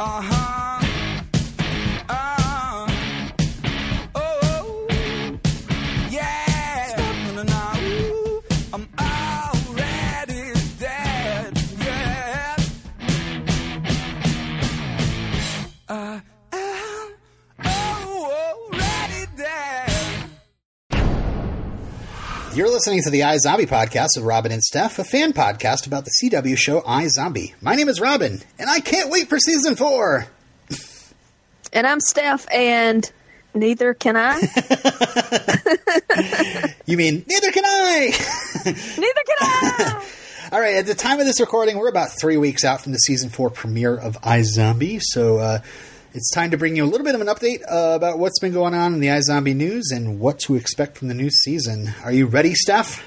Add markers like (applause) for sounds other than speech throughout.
Uh-huh. Listening to the iZombie podcast with Robin and Steph, a fan podcast about the CW show iZombie. My name is Robin, and I can't wait for season four. And I'm Steph, and neither can I. (laughs) (laughs) You mean neither can I? (laughs) neither can I. All right, at the time of this recording, we're about three weeks out from the season four premiere of iZombie, so uh, it's time to bring you a little bit of an update uh, about what's been going on in the iZombie news and what to expect from the new season. Are you ready, Steph?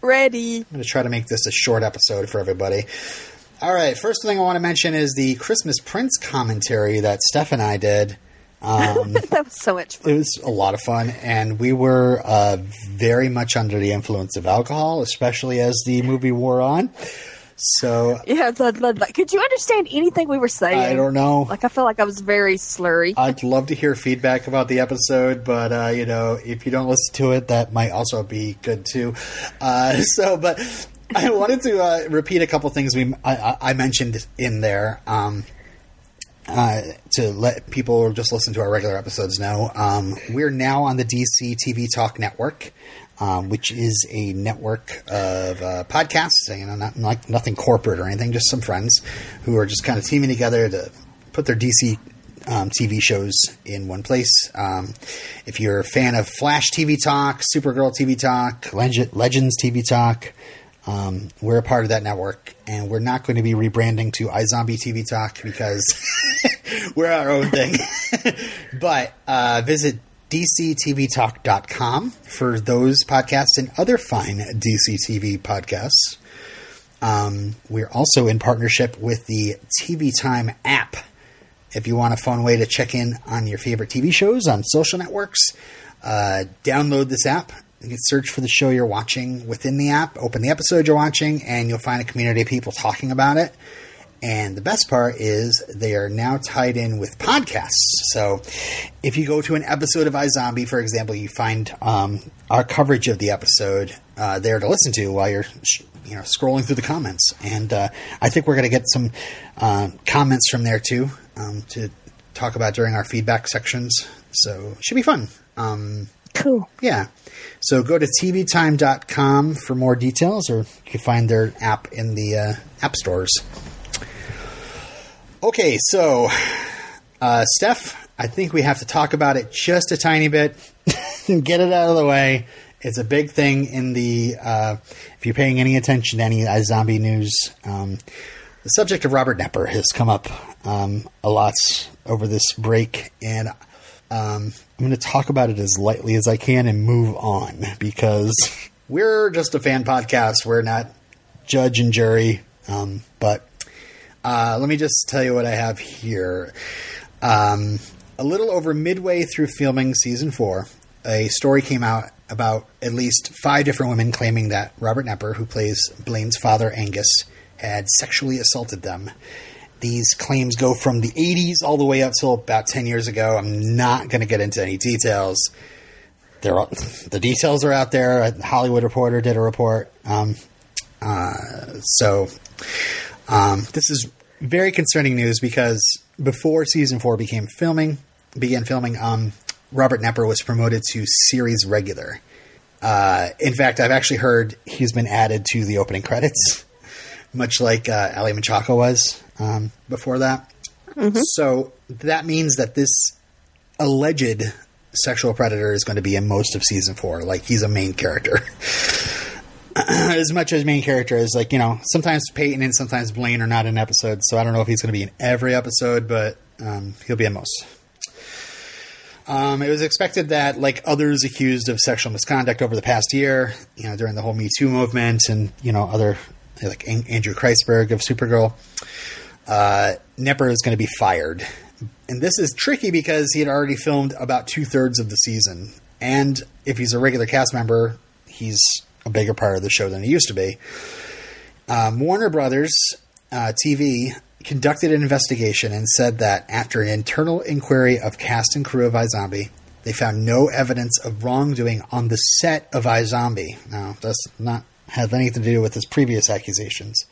Ready. I'm going to try to make this a short episode for everybody. All right, first thing I want to mention is the Christmas Prince commentary that Steph and I did. Um, (laughs) That was so much fun. it was a lot of fun, and we were uh, very much under the influence of alcohol, especially as the movie wore on. So Yeah, the, the, the- could you understand anything we were saying? I don't know. Like, I felt like I was very slurry. I'd love to hear feedback about the episode, but uh, you know, if you don't listen to it, that might also be good too. Uh, (laughs) so, but I wanted to uh, repeat a couple things we I, I- I mentioned in there um, uh, to let people just listen to our regular episodes know. Um, we're now on the DC TV Talk Network. Um, which is a network of uh, podcasts, you know, not like nothing corporate or anything, just some friends who are just kind of teaming together to put their DC um, TV shows in one place. Um, if you're a fan of Flash TV Talk, Supergirl TV Talk, Leg- Legends TV Talk, um, we're a part of that network, and we're not going to be rebranding to iZombie TV Talk because (laughs) we're our own thing. (laughs) but uh, visit DCTVTalk.com for those podcasts and other fine DCTV podcasts. Um, we're also in partnership with the TV Time app. If you want a fun way to check in on your favorite TV shows on social networks, uh, download this app. You can search for the show you're watching within the app, open the episode you're watching, and you'll find a community of people talking about it. And the best part is they are now tied in with podcasts. So if you go to an episode of iZombie, for example, you find um, our coverage of the episode uh, there to listen to while you're sh- you know scrolling through the comments. And uh, I think we're going to get some uh, comments from there too um, to talk about during our feedback sections. So it should be fun. Um, Cool. yeah. So go to tvtime.com for more details, or you can find their app in the uh, app stores. Okay, so uh, Steph, I think we have to talk about it just a tiny bit, (laughs) get it out of the way. It's a big thing in the. Uh, if you're paying any attention to any uh, zombie news, um, the subject of Robert Knepper has come up um, a lot over this break, and um, I'm going to talk about it as lightly as I can and move on because (laughs) we're just a fan podcast. We're not judge and jury. Um, but uh, let me just tell you what I have here. Um, a little over midway through filming season four, a story came out about at least five different women claiming that Robert Knepper, who plays Blaine's father, Angus, had sexually assaulted them. These claims go from the 80s all the way up till about 10 years ago. I'm not going to get into any details. They're, the details are out there. A Hollywood Reporter did a report. Um, uh, so um, this is very concerning news because before season four became filming, began filming, um, Robert Knepper was promoted to series regular. Uh, in fact, I've actually heard he's been added to the opening credits, (laughs) much like uh, Aly Michalka was um, before that. So that means that this alleged sexual predator is going to be in most of season four. Like he's a main character. (laughs) (clears throat) as much as main character as like you know sometimes Peyton and sometimes Blaine are not in episodes, so I don't know if he's going to be in every episode, but um, he'll be in most. Um, it was expected that, like others accused of sexual misconduct over the past year, you know, during the whole Me Too movement, and you know, other like An- Andrew Kreisberg of Supergirl, uh, Knepper is going to be fired. And this is tricky because he had already filmed about two thirds of the season, and if he's a regular cast member, he's a bigger part of the show than it used to be. Um, Warner Brothers uh, TV conducted an investigation and said that after an internal inquiry of cast and crew of iZombie, they found no evidence of wrongdoing on the set of iZombie. Now, that's not have anything to do with his previous accusations,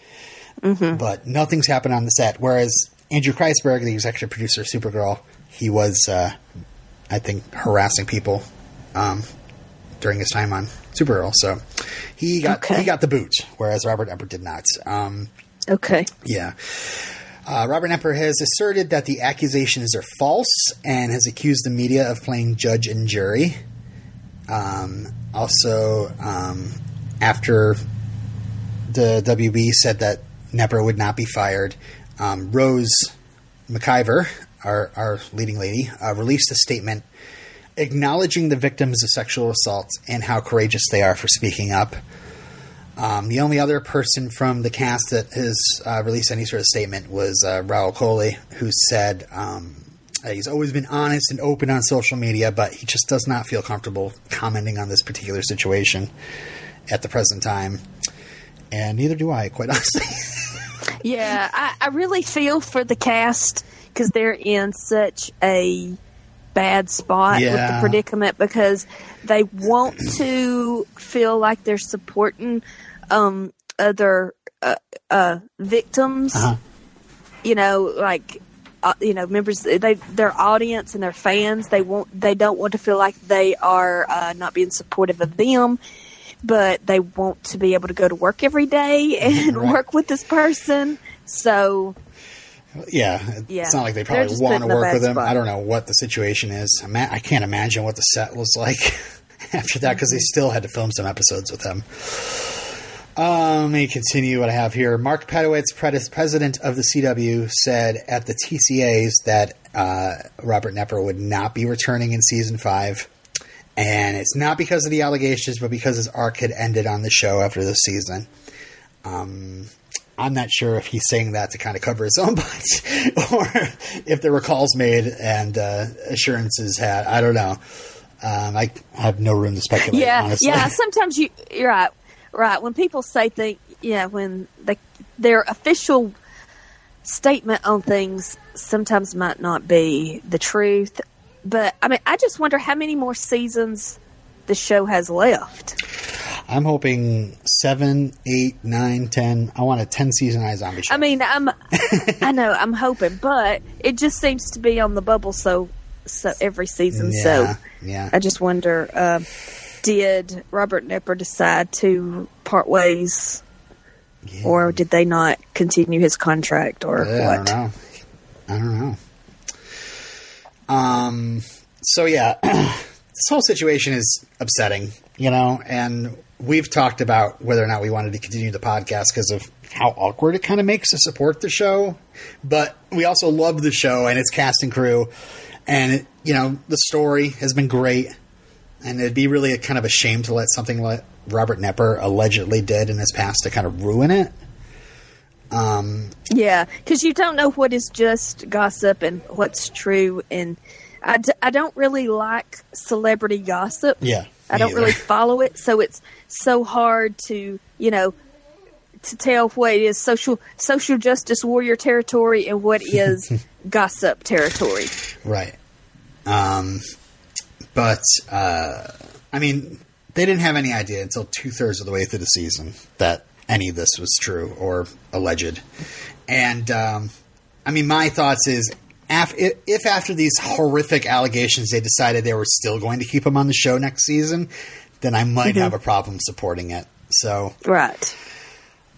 but nothing's happened on the set. Whereas Andrew Kreisberg, the executive producer of Supergirl, he was, uh, I think, harassing people um, during his time on Supergirl. So he got Okay. he got the boot, whereas Robert Knepper did not. Um, Okay. yeah. Uh, Robert Knepper has asserted that the accusations are false and has accused the media of playing judge and jury. Um, also, um, after the WB said that Knepper would not be fired, um, Rose McIver, our, our leading lady, uh, released a statement acknowledging the victims of sexual assault and how courageous they are for speaking up. Um, the only other person from the cast that has uh, released any sort of statement was uh, Rahul Kohli, who said um, he's always been honest and open on social media, but he just does not feel comfortable commenting on this particular situation at the present time. And neither do I, quite (laughs) honestly. Yeah, I, I really feel for the cast because they're in such a bad spot with the predicament because they want to feel like they're supporting um, other uh, uh, victims. Uh-huh. You know, like uh, you know, members they their audience and their fans. They want they don't want to feel like they are uh, not being supportive of them. But they want to be able to go to work every day (laughs) and Right. work with this person. So yeah, Yeah. it's not like they probably want to work with him. spot. I don't know what the situation is. I can't imagine what the set was like (laughs) after that because they still had to film some episodes with him. Um, let me continue what I have here. Mark Pedowitz, pres- president of the CW, said at the TCAs that uh, Robert Knepper would not be returning in season five. And it's not because of the allegations, but because his arc had ended on the show after this season. Um, I'm not sure if he's saying that to kind of cover his own (laughs) butt or if there were calls made and uh, assurances had. I don't know. Um, I have no room to speculate. yeah, honestly. yeah. (laughs) Sometimes you you're right, right. When people say things, yeah, when they, their official statement on things sometimes might not be the truth. But I mean, I just wonder how many more seasons the show has left. I'm hoping seven, eight, nine, ten. I want a ten season iZombie show. I mean, I'm, (laughs) I know, I'm hoping, but it just seems to be on the bubble so, so every season. yeah, So yeah. I just wonder, uh, did Robert Knepper decide to part ways, Yeah. or did they not continue his contract, or Yeah, I what? don't know. I don't know. Um. So yeah, (clears throat) this whole situation is upsetting, you know, and we've talked about whether or not we wanted to continue the podcast because of how awkward it kind of makes to support the show. But we also love the show and its cast and crew, and it, you know the story has been great. And it'd be really a kind of a shame to let something like Robert Knepper allegedly did in his past to kind of ruin it. Um, Yeah, because you don't know what is just gossip and what's true, and I, d- I don't really like celebrity gossip. Yeah, I don't really follow it, so it's so hard to you know to tell what is social social justice warrior territory and what (laughs) is gossip territory. Right. Um, but uh, I mean, they didn't have any idea until two thirds of the way through the season that any of this was true or alleged. And um, I mean, my thoughts is. Af- if, if after these horrific allegations they decided they were still going to keep him on the show next season, then I might have a problem supporting it. So, Right.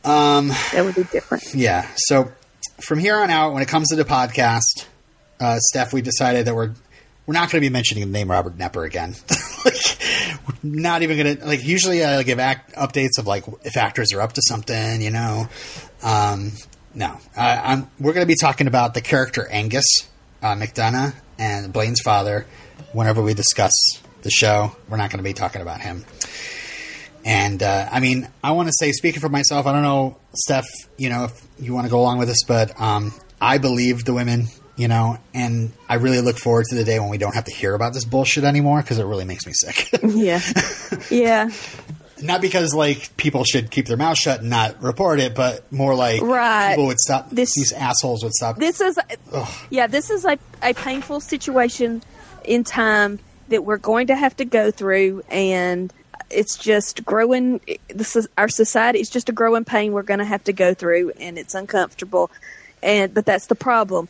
Um, that would be different. yeah. So from here on out, when it comes to the podcast, uh, Steph, we decided that we're we're not going to be mentioning the name Robert Knepper again. (laughs) like, not even going to like. Usually, I give act, updates of like if actors are up to something, you know. Um, no, uh, I'm, we're going to be talking about the character Angus uh, McDonough and Blaine's father. Whenever we discuss the show, we're not going to be talking about him. And uh, I mean, I want to say, speaking for myself, I don't know, Steph, you know, if you want to go along with this, but um, I believe the women, you know, and I really look forward to the day when we don't have to hear about this bullshit anymore because it really makes me sick. Yeah. (laughs) Yeah. Not because like people should keep their mouth shut and not report it, but more like Right. people would stop. This- these assholes would stop. this is yeah this is a, a painful situation in time that we're going to have to go through and it's just growing this is our society is just a growing pain we're going to have to go through and it's uncomfortable and but that's the problem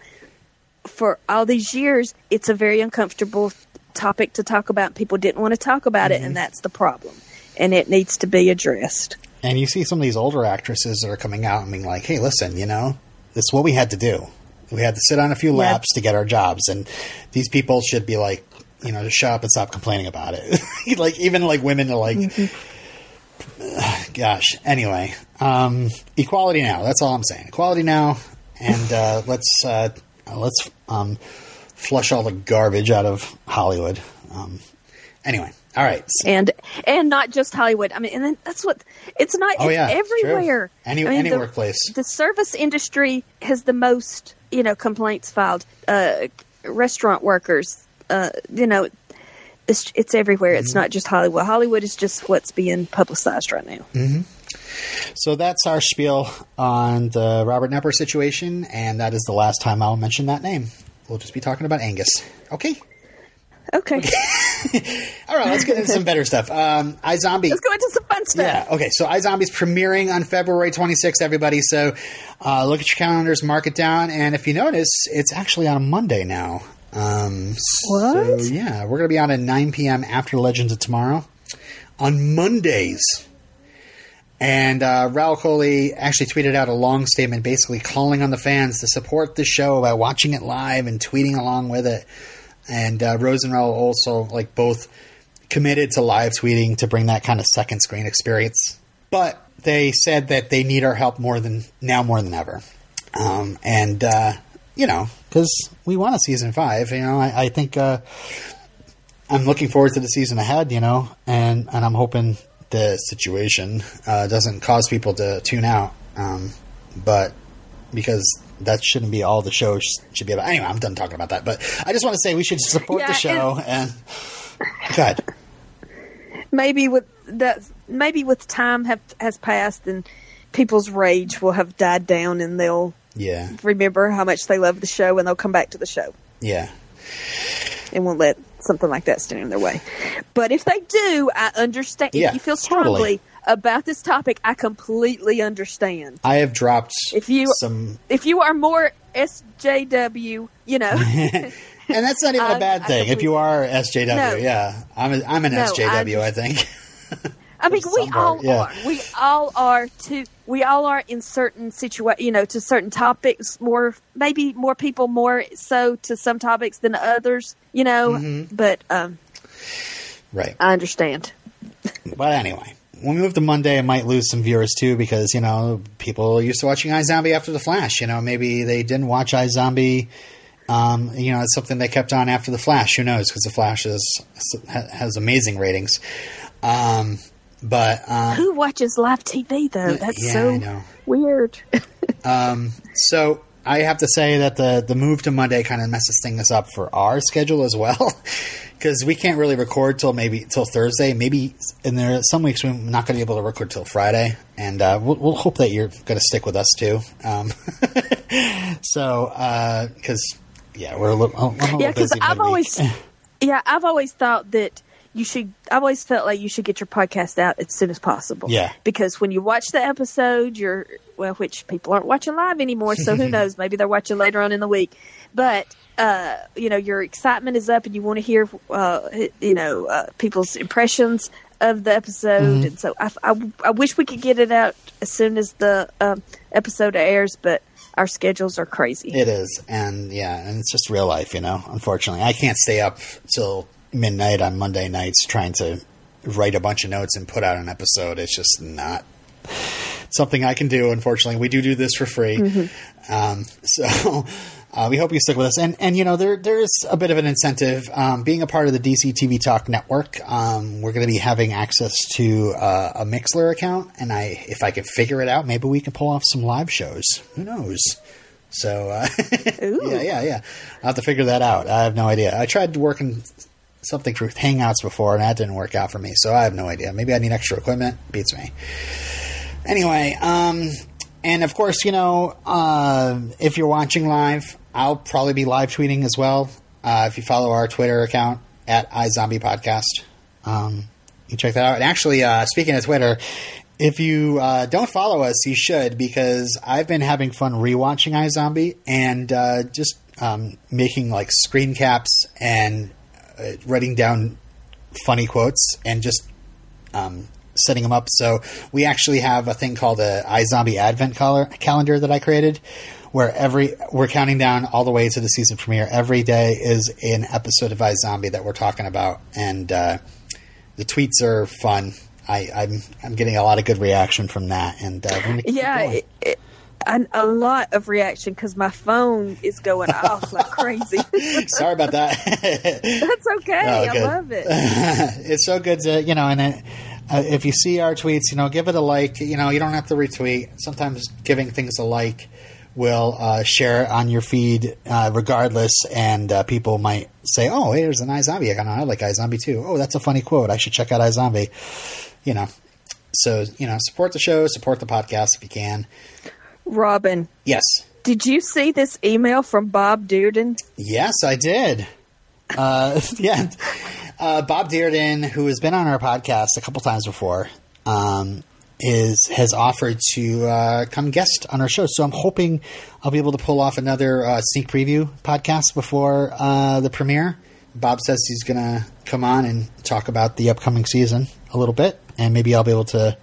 for all these years it's a very uncomfortable topic to talk about people didn't want to talk about it and mm-hmm. that's the problem and it needs to be addressed And you see some of these older actresses that are coming out and being like, "Hey, listen, you know, this is what we had to do. We had to sit on a few laps to get our jobs, and these people should be like, you know, just shut up and stop complaining about it. (laughs) like even like women are like, (sighs) gosh. Anyway, um, equality now. That's all I'm saying. Equality now, and uh, (laughs) let's uh, let's um, flush all the garbage out of Hollywood. Um, anyway, all right. And and not just Hollywood. I mean, and then that's what it's not. Oh, it's yeah, it's true. everywhere. Any- I mean, any the, workplace. The service industry has the most, you know, complaints filed. Uh, restaurant workers, uh, you know, it's it's everywhere. Mm-hmm. It's not just Hollywood. Hollywood is just what's being publicized right now. Mm. So that's our spiel on the Robert Knepper situation, and that is the last time I'll mention that name. We'll just be talking about Angus. Okay. Okay, (laughs) (laughs) All right, let's get into some better stuff. Um, iZombie. let's go into some fun stuff. Yeah. Okay. So iZombie's premiering on February 26th, everybody. So uh, look at your calendars, mark it down, and if you notice, it's actually on a Monday now. Um, What? So yeah, we're going to be on at 9 p.m. after Legends of Tomorrow on Mondays. And uh, Rahul Kohli actually tweeted out a long statement basically calling on the fans to support the show by watching it live and tweeting along with it. And uh, also, like, both committed to live tweeting to bring that kind of second screen experience. But they said that they need our help more than now more than ever. Um, and, uh, you know, because we want a season five, you know, I, I think uh, I'm looking forward to the season ahead, you know, and, and I'm hoping the situation uh, doesn't cause people to tune out. Um, but because that shouldn't be all the show should be about. Anyway, I'm done talking about that. But I just want to say we should support Yeah, the show and. Good. (laughs) maybe with that maybe with time have has passed and people's rage will have died down and they'll Yeah. remember how much they love the show and they'll come back to the show Yeah. and won't let something like that stand in their way. But if they do, I understand. Yeah, if you feel totally. About this topic, I completely understand. I have dropped If you some, if you are more SJW, you know, (laughs) and that's not even a (laughs) bad thing. If you are SJW, No. yeah, I'm a, I'm an No, SJW. I I think. I mean, (laughs) we all part, yeah. are. We all are too. We all are in certain situa you know, to certain topics. More, maybe more people more so to some topics than others. You know, Mm-hmm. but um, right. I understand. But anyway, when we move to Monday, I might lose some viewers too because you know people are used to watching iZombie after the Flash. You know, maybe they didn't watch iZombie. Um, you know, it's something they kept on after the Flash. Who knows? Because the Flash is has amazing ratings. Um, but um, Who watches live TV though? That's yeah, so weird. (laughs) So I have to say that the the move to Monday kind of messes things up for our schedule as well, (laughs) because we can't really record till maybe till Thursday. Maybe in there some weeks we're not going to be able to record till Friday, and uh, we'll, we'll hope that you're going to stick with us too. Um, (laughs) so because yeah, we're a little, I'm a little yeah, because I've midweek. always, (laughs) yeah, I've always thought that you should. I've always felt like you should get your podcast out as soon as possible. Yeah. because when you watch the episode, you're well, which people aren't watching live anymore, so who (laughs) knows? Maybe they're watching later on in the week, but. Uh, you know, your excitement is up, and you want to hear, uh, you know, uh, people's impressions of the episode, Mm-hmm. and so I, I, I wish we could get it out as soon as the um, episode airs, but our schedules are crazy. It is, and yeah, and it's just real life, you know. Unfortunately, I can't stay up till midnight on Monday nights trying to write a bunch of notes and put out an episode. It's just not something I can do. Unfortunately, we do do this for free, um, (laughs) so. Uh, we hope you stick with us, and and you know there there is a bit of an incentive um, being a part of the DC TV Talk network. Um, we're going to be having access to uh, a Mixlr account, and I if I can figure it out, maybe we can pull off some live shows. Who knows? So uh, (laughs) yeah, yeah, yeah. I'll have to figure that out. I have no idea. I tried working something through Hangouts before, and that didn't work out for me. So I have no idea. Maybe I need extra equipment. Beats me. Anyway, um, and of course, you know, uh, if you're watching live, I'll probably be live tweeting as well. Uh, if you follow our Twitter account at iZombie Podcast, um, you check that out. And actually, uh, speaking of Twitter, if you uh, don't follow us, you should because I've been having fun rewatching iZombie and uh, just um, making like screen caps and uh, writing down funny quotes and just um, setting them up. So we actually have a thing called a iZombie Advent calendar that I created, where every we're counting down all the way to the season premiere. Every day is an episode of iZombie that we're talking about, and uh, the tweets are fun. I, I'm I'm getting a lot of good reaction from that, and uh, we're gonna keep Yeah, it, it, a lot of reaction because my phone is going off like (laughs) crazy. (laughs) Sorry about that. (laughs) That's okay. Oh, I love it. it's so good to you know and it, uh, if you see our tweets you know give it a like you know you don't have to retweet sometimes giving things a like will uh, share it on your feed uh, regardless and uh, people might say oh hey, there's an iZombie. I, I like iZombie too. Oh that's a funny quote. I should check out iZombie. You know. So you know support the show support the podcast if you can. Robin, yes. Did you see this email from Bob Dearden? Yes, I did. Uh, (laughs) yeah, uh, Bob Dearden, who has been on our podcast a couple times before, um, is has offered to uh, come guest on our show. So I'm hoping I'll be able to pull off another uh, sneak preview podcast before uh, the premiere. Bob says he's going to come on and talk about the upcoming season a little bit, and maybe I'll be able to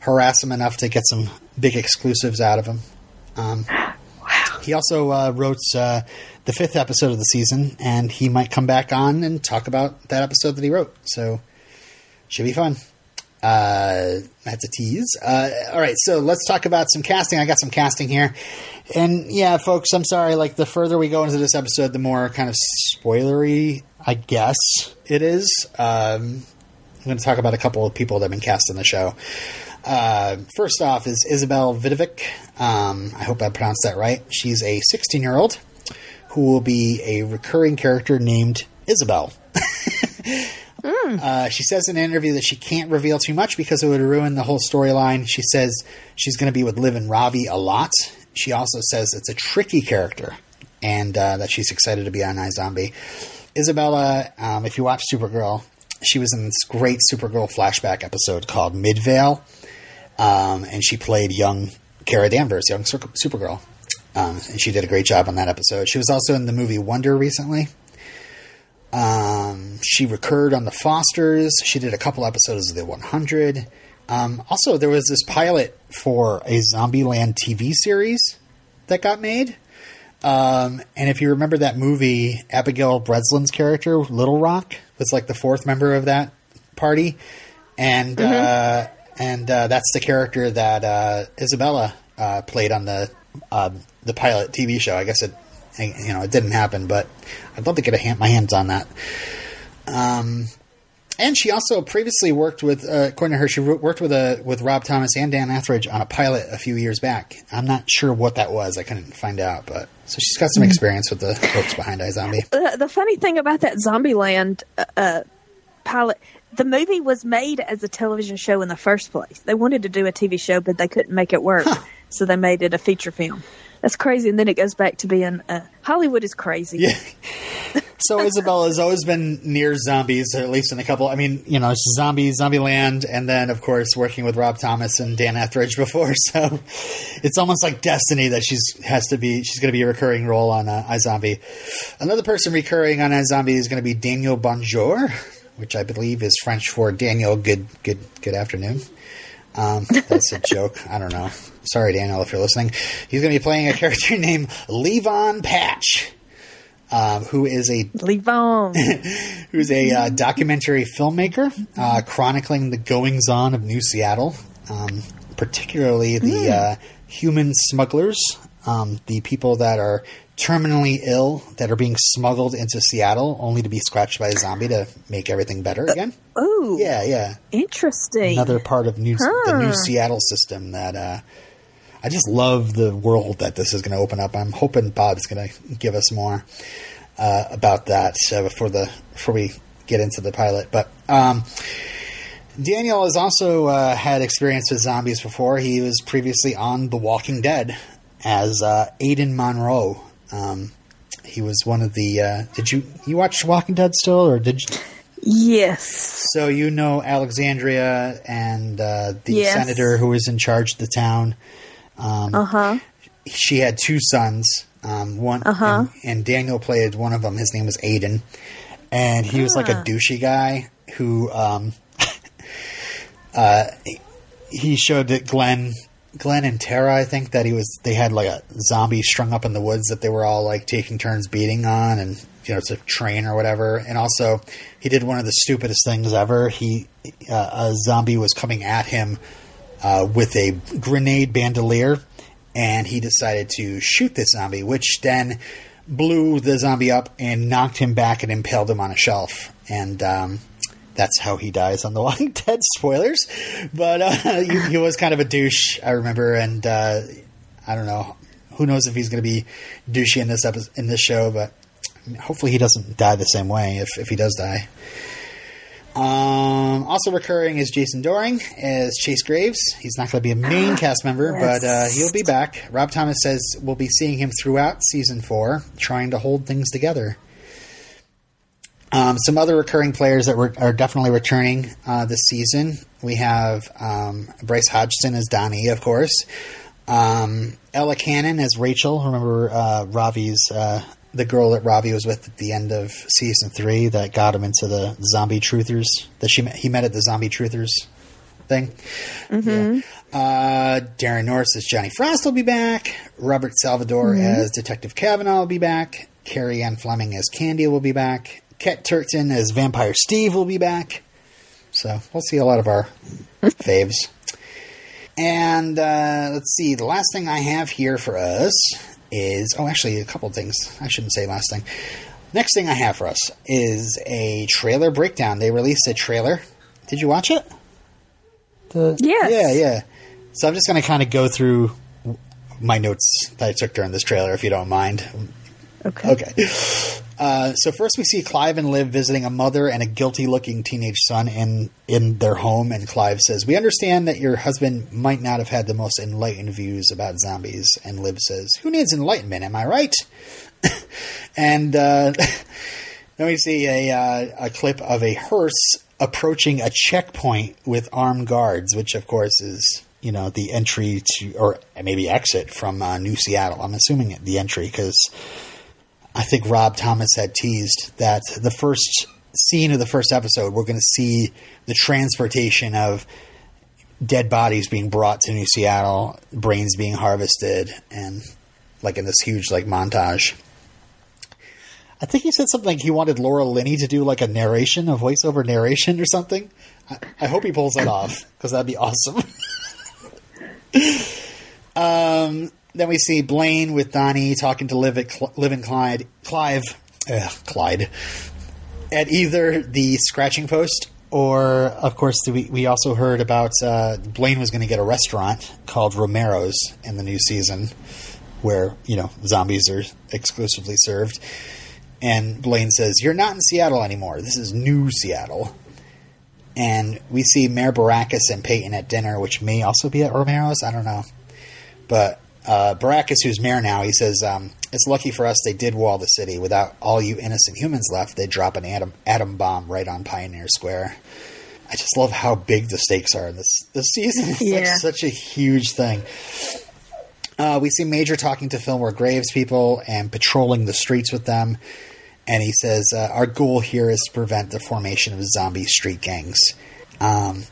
harass him enough to get some big exclusives out of him. Um, he also uh, wrote uh, the fifth episode of the season, and he might come back on and talk about that episode that he wrote. So, should be fun. Uh, that's a tease. Uh, all right, so let's talk about some casting. I got some casting here, and yeah, folks, I'm sorry. Like the further we go into this episode, the more kind of spoilery, I guess it is. Um, I'm going to talk about a couple of people that have been cast in the show. Uh, first off is Isabel Vidovic. Um, I hope I pronounced that right. She's a 16 year old who will be a recurring character named Isabel. (laughs) Uh, she says in an interview that she can't reveal too much because it would ruin the whole storyline. She says she's going to be with Liv and Ravi a lot. She also says it's a tricky character and uh, that she's excited to be on iZombie. Isabella, um, if you watch Supergirl, she was in this great Supergirl flashback episode called Midvale, um, and she played young Kara Danvers, young Supergirl. Um, and she did a great job on that episode. She was also in the movie Wonder recently. Um, she recurred on The Fosters. She did a couple episodes of The 100. Um, also, there was this pilot for a Zombieland TV series that got made. Um, and if you remember that movie, Abigail Breslin's character, Little Rock, was like the fourth member of that party. And uh, and uh, that's the character that uh, Isabella uh, played on the um, the pilot TV show. I guess it you know it didn't happen, but I'd love to get a hand, my hands on that. Um, and she also previously worked with, uh, according to her, she worked with a with Rob Thomas and Dan Etheridge on a pilot a few years back. I'm not sure what that was. I couldn't find out, but so she's got some experience with the folks behind iZombie. The, the funny thing about that Zombieland uh, uh, pilot, the movie was made as a television show in the first place. They wanted to do a TV show, but they couldn't make it work, so they made it a feature film. That's crazy, and then it goes back to being uh, Hollywood is crazy. Yeah. so Isabella has always been near zombies, at least in a couple. I mean, you know, it's zombie, Zombieland, and then of course working with Rob Thomas and Dan Etheridge before. (laughs) So it's almost like destiny that she's has to be. She's going to be a recurring role on uh, iZombie. Another person recurring on iZombie is going to be Daniel Bonjour, which I believe is French for Daniel. Good, good, good afternoon. Um, that's a (laughs) joke. I don't know. Sorry, Daniel, if you're listening. He's going to be playing a character (laughs) named Levon Patch, um, who is a (laughs) Levon. who's a uh, documentary filmmaker uh, chronicling the goings on of New Seattle, um, particularly the uh, human smugglers, um, the people that are terminally ill that are being smuggled into Seattle only to be scratched by a zombie to make everything better again. Ooh, Yeah, yeah. interesting. Another part of new, the new Seattle system that uh, I just love the world that this is going to open up. I'm hoping Bob's going to give us more uh, about that uh, before the before we get into the pilot. But um, Daniel has also uh, had experience with zombies before. He was previously on The Walking Dead as uh, Aiden Monroe. Um, he was one of the. Uh, did you you watch Walking Dead still, or did you? Yes. So you know Alexandria and uh, the Yes. senator who is in charge of the town. Um, Uh huh. She had two sons. Um, one Uh-huh. and, and Daniel played one of them. His name was Aiden, and he was like a Ah. douchey guy who um, (laughs) uh, he showed that Glenn, Glenn and Tara, I think that he was. They had like a zombie strung up in the woods that they were all like taking turns beating on, and you know it's a train or whatever. And also, he did one of the stupidest things ever. He uh, a zombie was coming at him uh, with a grenade bandolier, and he decided to shoot this zombie, which then blew the zombie up and knocked him back and impaled him on a shelf. And um, that's how he dies on The Walking (laughs) Dead. Spoilers, but uh, (laughs) he, he was kind of a douche, I remember, and uh, I don't know. Who knows if he's going to be douchey in this episode, in this show? But hopefully, he doesn't die the same way. If if he does die. Um, also recurring is Jason Dohring as Chase Graves. He's not going to be a main cast member, yes. but uh, he'll be back. Rob Thomas says we'll be seeing him throughout season four, trying to hold things together. Um, some other recurring players that were, are definitely returning uh, this season. We have um, Bryce Hodgson as Donnie, of course. Um, Ella Cannon as Rachel. Remember uh, Ravi's uh, the girl that Ravi was with at the end of season three that got him into the zombie truthers that she met, he met at the zombie truthers thing. Yeah. Uh, Daran Norris as Johnny Frost will be back. Robert Salvador as Detective Kavanaugh will be back. Carrie Ann Fleming as Candy will be back. Kett Turton as Vampire Steve will be back. So we'll see a lot of our (laughs) faves. And uh, let's see, the last thing I have here for us is oh, actually, a couple things. I shouldn't say last thing. Next thing I have for us is a trailer breakdown. They released a trailer. Did you watch it? The, Yes. Yeah, yeah. So I'm just going to kind of go through my notes that I took during this trailer, if you don't mind. Okay. Okay. Uh, so first we see Clive and Liv visiting a mother and a guilty-looking teenage son in in their home, and Clive says, "We understand that your husband might not have had the most enlightened views about zombies." And Liv says, "Who needs enlightenment? Am I right?" (laughs) and uh, (laughs) then we see a uh, a clip of a hearse approaching a checkpoint with armed guards, which of course is you know the entry to or maybe exit from uh, New Seattle. I'm assuming the entry because I think Rob Thomas had teased that the first scene of the first episode, we're going to see the transportation of dead bodies being brought to New Seattle, brains being harvested, and like in this huge like montage. I think he said something like he wanted Laura Linney to do like a narration, a voiceover narration or something. I, I hope he pulls that off because that'd be awesome. (laughs) um, then we see Blaine with Donnie talking to Liv, Cl- Liv and Clyde, Clive, ugh, Clyde, at either the scratching post or, of course, we, we also heard about uh, Blaine was going to get a restaurant called Romero's in the new season where, you know, zombies are exclusively served. And Blaine says, You're not in Seattle anymore. This is New Seattle. And we see Mayor Baracus and Peyton at dinner, which may also be at Romero's. I don't know. But uh, Baracus, who's mayor now, he says, um, It's lucky for us they did wall the city. Without all you innocent humans left, they'd drop an atom, atom bomb right on Pioneer Square. I just love how big the stakes are in this, this season. (laughs) It's like such a huge thing. Uh, we see Major talking to Fillmore Graves people and patrolling the streets with them. And he says, uh, Our goal here is to prevent the formation of zombie street gangs. Um,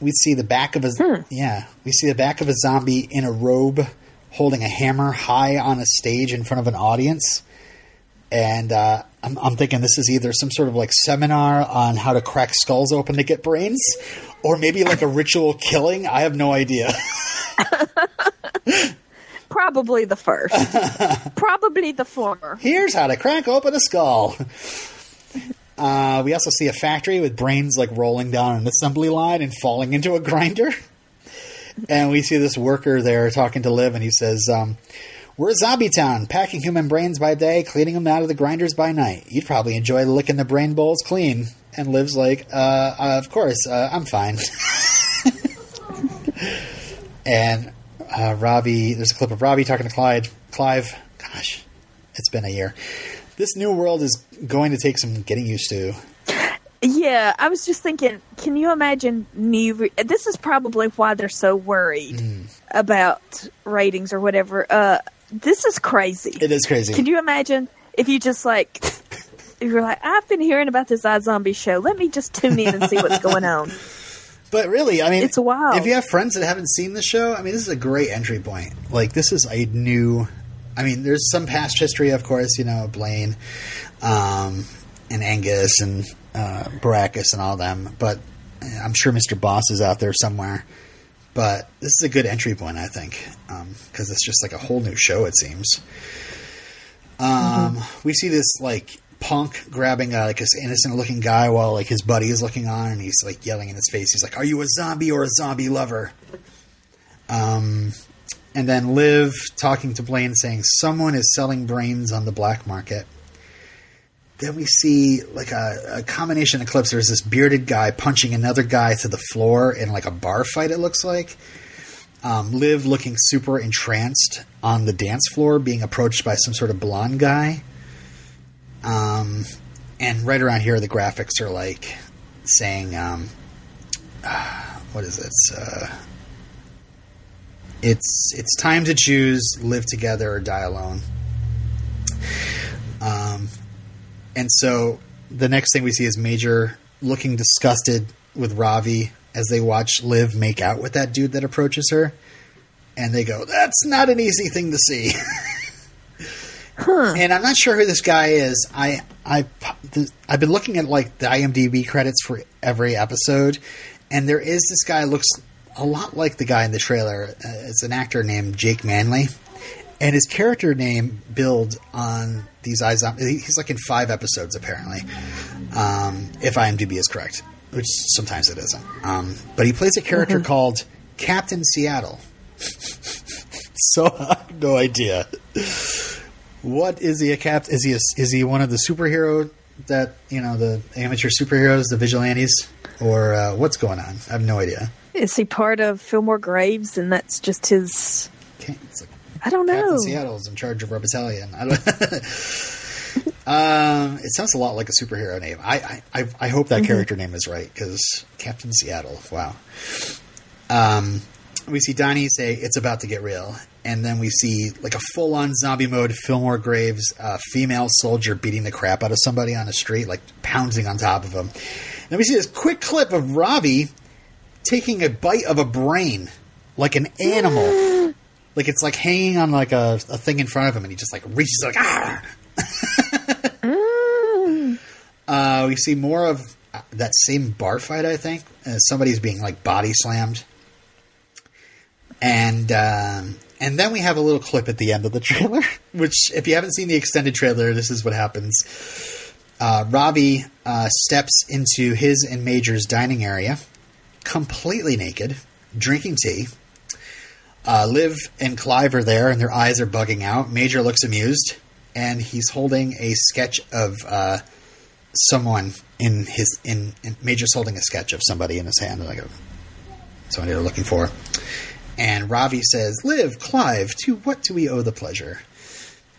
we see the back of a yeah, we see the back of a zombie in a robe holding a hammer high on a stage in front of an audience. And uh, I'm, I'm thinking this is either some sort of like seminar on how to crack skulls open to get brains, or maybe like a ritual killing. I have no idea. (laughs) Probably the first. (laughs) Probably the former. Here's how to crack open a skull. Uh, we also see a factory with brains like rolling down an assembly line and falling into a grinder. And we see this worker there talking to Liv, and he says, um, We're a zombie town, packing human brains by day, cleaning them out of the grinders by night. You'd probably enjoy licking the brain bowls clean. And Liv's like, uh, uh, "Of course, uh, I'm fine." (laughs) and uh, Ravi, there's a clip of Ravi talking to Clyde. Clive, gosh, it's been a year. This new world is going to take some getting used to. Yeah, I was just thinking, can you imagine new? Re- this is probably why they're so worried Mm. about ratings or whatever. Uh, this is crazy. It is crazy. Can you imagine if you just like, if you're like, I've been hearing about this iZombie show. Let me just tune in and see what's going on. (laughs) But really, I mean, It's wild. If you have friends that haven't seen the show, I mean, this is a great entry point. Like, this is a new. I mean, there's some past history, of course, you know, Blaine, um, and Angus and uh, Baracus and all them. But I'm sure Mr. Boss is out there somewhere. But this is a good entry point, I think, because it's just like a whole new show. It seems. Um, we see this like punk grabbing uh, like this innocent looking guy while like his buddy is looking on, and he's like yelling in his face. He's like, "Are you a zombie or a zombie lover?" Um, and then Liv talking to Blaine, saying, "Someone is selling brains on the black market." Then we see like a, a combination of clips. There's this bearded guy punching another guy to the floor in like a bar fight. It looks like. Um, Liv looking super entranced on the dance floor, being approached by some sort of blonde guy. Um, and right around here, the graphics are like saying, um, (sighs) "What is it? Uh, it's it's time to choose: live together or die alone." Um, and so the next thing we see is Major looking disgusted with Ravi as they watch Liv make out with that dude that approaches her. And they go, that's not an easy thing to see. (laughs) And I'm not sure who this guy is. I I I've been looking at like the IMDb credits for every episode, and there is this guy looks a lot like the guy in the trailer. Uh, it's an actor named Jake Manley, and his character name builds on these eyes. He's like in five episodes apparently, um, if IMDb is correct, which sometimes it isn't. Um, but he plays a character called Captain Seattle. (laughs) so I have no idea. What is he a cap? Is he a, is he one of the superhero that you know the amateur superheroes, the vigilantes, or uh, what's going on? I have no idea. Is he part of Fillmore Graves, and that's just his? Can't, it's like I don't know. Captain Seattle's in charge of our battalion. I don't. (laughs) um, it sounds a lot like a superhero name. I I, I, hope that character name is right because Captain Seattle. Wow. Um, we see Donnie say it's about to get real, and then we see like a full on zombie mode Fillmore Graves uh, female soldier beating the crap out of somebody on the street, like pouncing on top of him. Then we see this quick clip of Ravi taking a bite of a brain like an animal. (gasps) (gasps) (gasps) like it's like hanging on like a, a thing in front of him, and he just like reaches like ah. (laughs) uh, we see more of uh, that same bar fight. I think uh, somebody's being like body slammed, and um, and then we have a little clip at the end of the trailer. (laughs) Which, if you haven't seen the extended trailer, this is what happens. Uh, Ravi uh, steps into his and Major's dining area, completely naked, drinking tea. Uh, Liv and Clive are there, and their eyes are bugging out. Major looks amused, and he's holding a sketch of uh, someone in his in, in. Major's holding a sketch of somebody in his hand, and like a, somebody they're looking for. And Ravi says, "Liv, Clive, to what do we owe the pleasure?"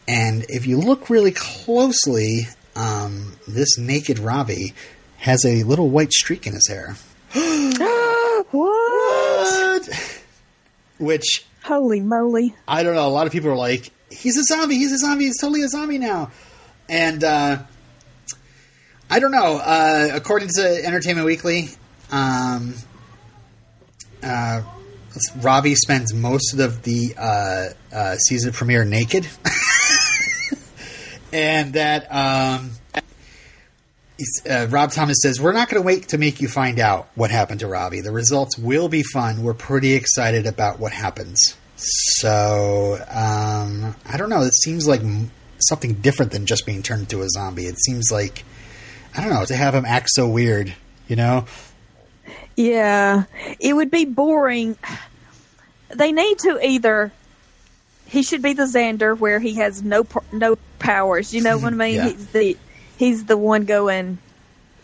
And if you look really closely, um, this naked Ravi has a little white streak in his hair. (gasps) (gasps) what? Which Holy moly! I don't know. A lot of people are like, "He's a zombie. He's a zombie. He's totally a zombie now." And uh, I don't know. Uh, according to Entertainment Weekly, um, uh, Ravi spends most of the uh, uh, season premiere naked, (laughs) and that um, uh, Rob Thomas says we're not going to wait to make you find out what happened to Ravi. The results will be fun. We're pretty excited about what happens. So um, I don't know. It seems like something different than just being turned into a zombie. It seems like I don't know to have him act so weird. You know, Yeah, it would be boring. They need to either. He should be the Xander where he has no no powers. You know what I mean? (laughs) Yeah. He's the he's the one going.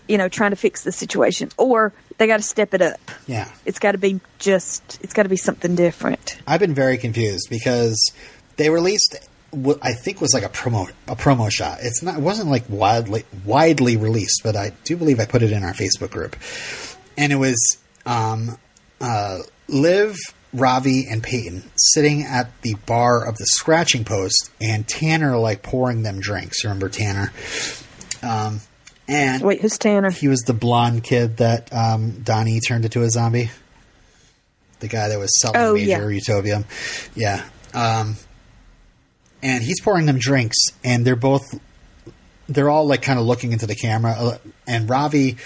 you know, trying to fix the situation, or they got to step it up. Yeah. It's got to be just. It's got to be something different. I've been very confused because they released what I think was like a promo a promo shot. It's not it wasn't like widely widely released, but I do believe I put it in our Facebook group. And it was um, uh, Liv, Ravi, and Peyton sitting at the bar of the scratching post, and Tanner like pouring them drinks. Remember Tanner? Um, and Wait, who's Tanner? he was the blonde kid that um, Donnie turned into a zombie. The guy that was selling Oh, Major yeah. Utopium. Yeah. Um, and he's pouring them drinks, and they're both, they're all like kind of looking into the camera. uh, And Ravi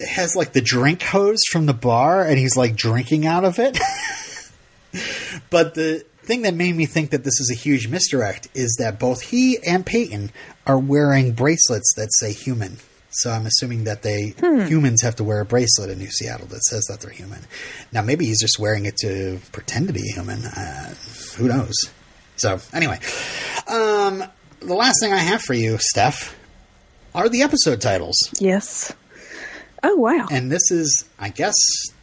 has like the drink hose from the bar, and he's like drinking out of it. (laughs) but the thing that made me think that this is a huge misdirect is that both he and Peyton are wearing bracelets that say human. So I'm assuming that they humans have to wear a bracelet in New Seattle that says that they're human. Now maybe he's just wearing it to pretend to be human. Uh, who knows? So anyway, um, the last thing I have for you, Steph, are the episode titles. Yes. Oh wow. And this is, I guess,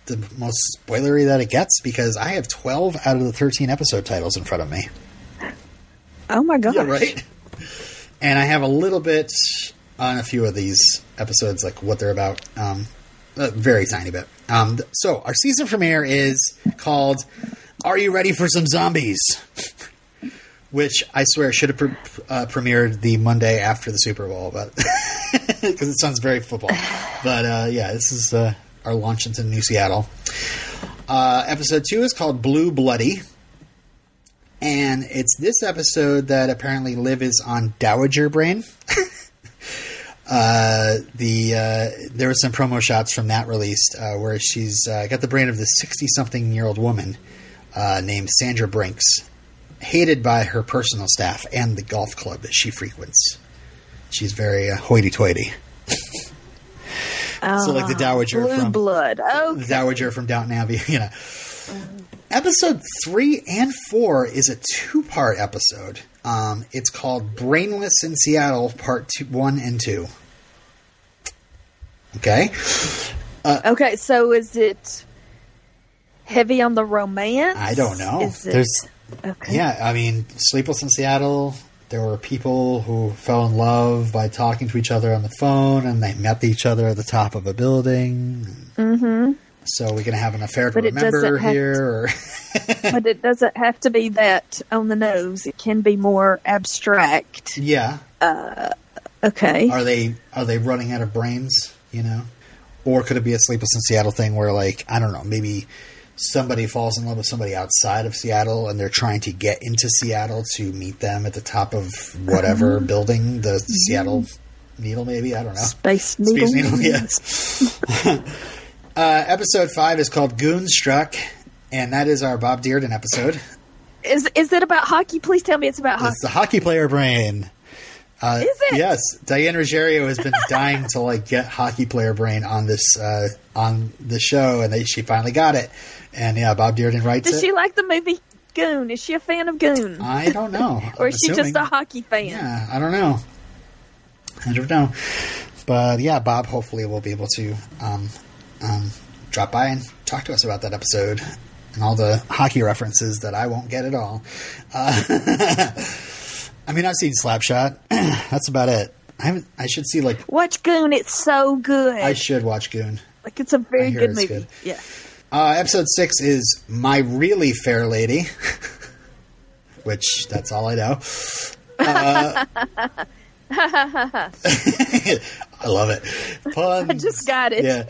the most spoilery that it gets because I have 12 out of the 13 episode titles in front of me. Oh my gosh. right? And I have a little bit on a few of these episodes, like what they're about. Um, a very tiny bit. Um, so our season premiere is called "Are You Ready for Some Zombies?" (laughs) Which I swear should have pre- uh, premiered the Monday after the Super Bowl, but (laughs) because it sounds very football. But uh, yeah, this is uh, our launch into New Seattle. Uh, episode two is called "Blue Bloody." And it's this episode that apparently Liv is on Dowager Brain. (laughs) uh, the uh, there were some promo shots from that released uh, where she's uh, got the brain of this sixty-something-year-old woman uh, named Sandra Brinks, hated by her personal staff and the golf club that she frequents. She's very uh, hoity-toity. so like the Dowager Blue from blood. Oh, the Dowager from Downton Abbey, (laughs) you know. Episode three and four is a two-part episode. Um, it's called "Brainless in Seattle" Part two, one and two. Okay, okay. So is it heavy on the romance? I don't know. Is it, okay. yeah, I mean, "Sleepless in Seattle." There were people who fell in love by talking to each other on the phone, and they met each other at the top of a building. Mm-hmm. So we're gonna have an affair to But remember here, or (laughs) but it doesn't have to be that on the nose. It can be more abstract. yeah. Okay. are they are they running out of brains you know or could it be a sleepless in seattle thing where like i don't know maybe somebody falls in love with somebody outside of seattle and they're trying to get into seattle to meet them at the top of whatever building the seattle needle maybe i don't know Space needle. Space Needle, (laughs) yes. (laughs) uh, episode five is called Goonstruck, and that is our Bob Dearden episode. Is is it about hockey? Please tell me it's about hockey. It's the hockey player brain. Uh, Is it? Yes, Diane Ruggiero has been (laughs) dying to like get hockey player brain on this uh, on the show, and they, she finally got it. And yeah, Bob Dearden writes Does it. she like the movie Goon? Is she a fan of Goon, I don't know, (laughs) or is she just a hockey fan? Yeah, I don't know. I don't know. But yeah, Bob hopefully will be able to um, um, drop by and talk to us about that episode and all the hockey references that I won't get at all. Uh, (laughs) I mean, I've seen Slapshot. (clears throat) That's about it. I haven't. I should see like Watch Goon. It's so good. I should watch Goon. like it's a very good movie. good. Yeah. Uh, episode six is My Really Fair Lady, (laughs) which that's all I know. Uh, (laughs) I love it. Puns. I just got it. Yeah.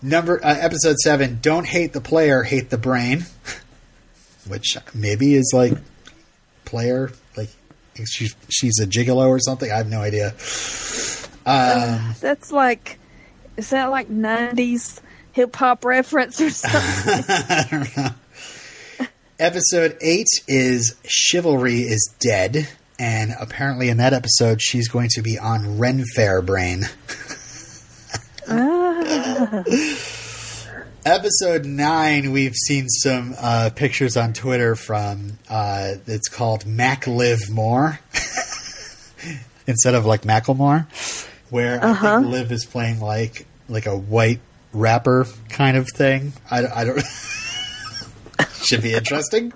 Number uh, episode seven. Don't hate the player, hate the brain, (laughs) which maybe is like player like she's she's a gigolo or something. I have no idea. Um, That's like, is that like '90s hip hop reference or (laughs) something? Episode eight is Chivalry is Dead. And apparently, in that episode, she's going to be on Ren Fair Brain. Episode nine, we've seen some uh, pictures on Twitter from. Uh, it's called Mac Liv Moore (laughs) instead of like Macklemore. where I Uh-huh. think Liv is playing like like a white rapper kind of thing. I, I don't. (laughs) Should be interesting.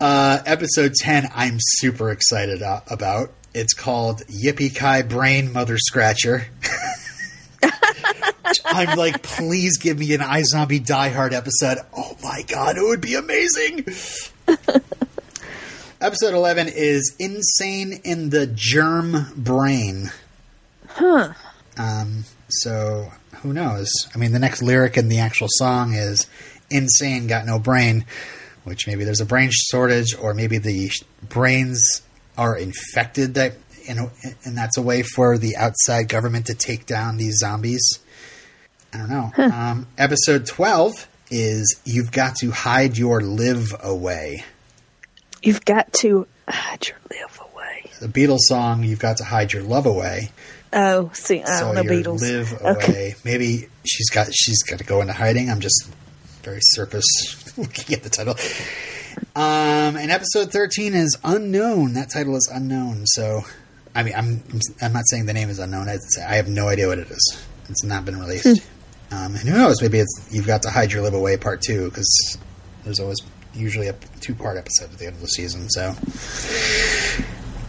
Uh, episode ten, I'm super excited a- about. It's called Yippee Ki Brain Mother Scratcher. (laughs) I'm like, please give me an iZombie Die Hard episode. Oh my god, it would be amazing. (laughs) episode 11 is Insane in the Germ Brain. Huh. Um, so who knows? I mean, the next lyric in the actual song is "Insane, got no brain," which maybe there's a brain shortage, or maybe the brains are infected. That you know, and that's a way for the outside government to take down these zombies. I don't know. Um, episode twelve is "You've got to hide your Liv away." You've got to hide your Liv away. The Beatles song "You've got to hide your love away." Oh, see, I so don't know Beatles. Liv away. Okay. Maybe she's got she's got to go into hiding. I'm just very surface (laughs) looking at the title. Um, and episode 13 is unknown. That title is unknown. So, I mean, I'm I'm not saying the name is unknown. I, I have no idea what it is. It's not been released. Um, and who knows? Maybe it's you've got to hide your Liv away part two because there's always usually a two part episode at the end of the season. So.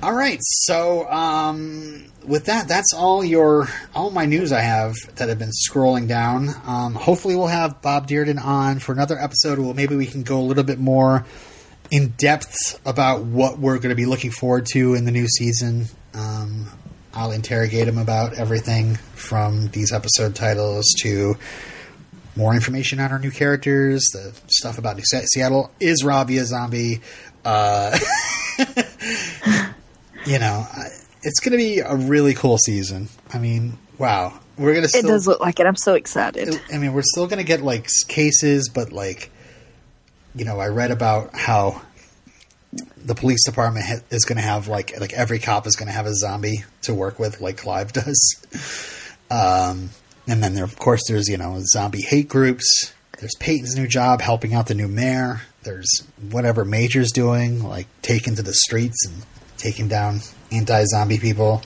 All right, so um, with that, that's all your all my news I have that I've been scrolling down. Um, hopefully, we'll have Bob Dearden on for another episode. Well, maybe we can go a little bit more in depth about what we're going to be looking forward to in the new season. Um, I'll interrogate him about everything from these episode titles to more information on our new characters, the stuff about New Se- Seattle. Is Ravi a zombie? Uh, (laughs) you know, it's going to be a really cool season. I mean, wow, we're going to. It does look like it. I'm so excited. I mean, we're still going to get like cases, but like, you know, I read about how the police department ha- is going to have like like every cop is going to have a zombie to work with, like Clive (laughs) does. Um, and then there, of course, there's you know zombie hate groups. There's Peyton's new job helping out the new mayor. There's whatever Major's doing, like taking to the streets and taking down anti-zombie people.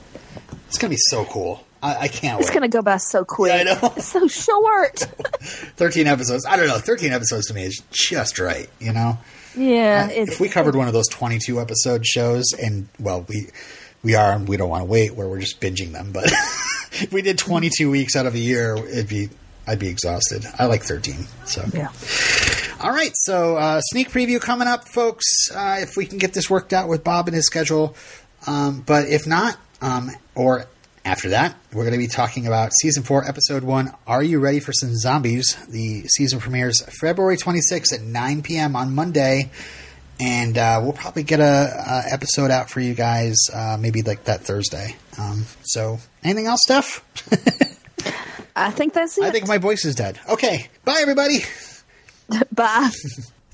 It's gonna be so cool. I, I can't It's wait. going to go by so quick. Yeah, I know. It's (laughs) so short. (laughs) 13 episodes. I don't know. 13 episodes to me is just right, you know? yeah. Uh, It, if we covered one of those 22 episode shows, and, well, we we are, and we don't want to wait where we're just binging them, but (laughs) if we did 22 weeks out of a year, it'd be, I'd be exhausted. I like 13, so. yeah. All right, so uh, sneak preview coming up, folks. Uh, if we can get this worked out with Bob and his schedule, um, but if not, um, or after that, we're going to be talking about season four, episode one. Are you ready for some zombies? The season premieres February 26th at 9 p.m. on Monday, and uh, we'll probably get a, a episode out for you guys, uh, maybe like that Thursday. Um, so, anything else, Steph? (laughs) I think that's it. I think my voice is dead. Okay, bye everybody. (laughs) Bye.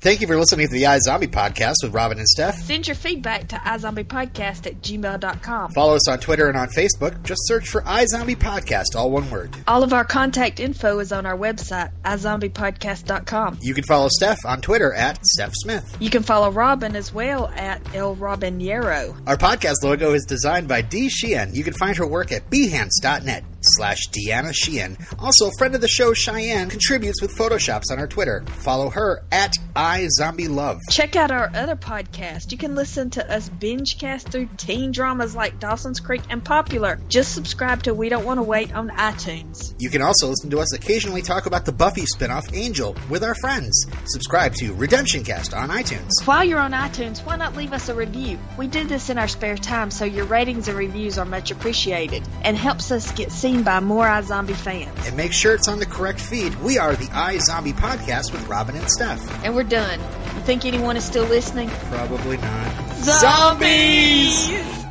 Thank you for listening to the iZombie podcast with Robin and Steph. Send your feedback to iZombiePodcast at gmail.com. Follow us on Twitter and on Facebook. Just search for iZombie Podcast, all one word. All of our contact info is on our website, iZombiePodcast.com. You can follow Steph on Twitter at Steph Smith. You can follow Robin as well at El Robinero. Our podcast logo is designed by Dee Sheehan. You can find her work at behance.net slash Deanna Sheehan. Also, a friend of the show, Cheyenne, contributes with Photoshops on our Twitter. Follow her at iZombieLove. Check out our other podcast. You can listen to us binge cast through teen dramas like Dawson's Creek and Popular. Just subscribe to We Don't Want to Wait on iTunes. You can also listen to us occasionally talk about the Buffy spinoff Angel with our friends. Subscribe to Redemption Cast on iTunes. While you're on iTunes, why not leave us a review? We do this in our spare time, so your ratings and reviews are much appreciated and helps us get seen by more iZombie fans. And make sure it's on the correct feed. We are the iZombie Podcast with Robin and Steph. And we're done. You think anyone is still listening? Probably not. Zombies!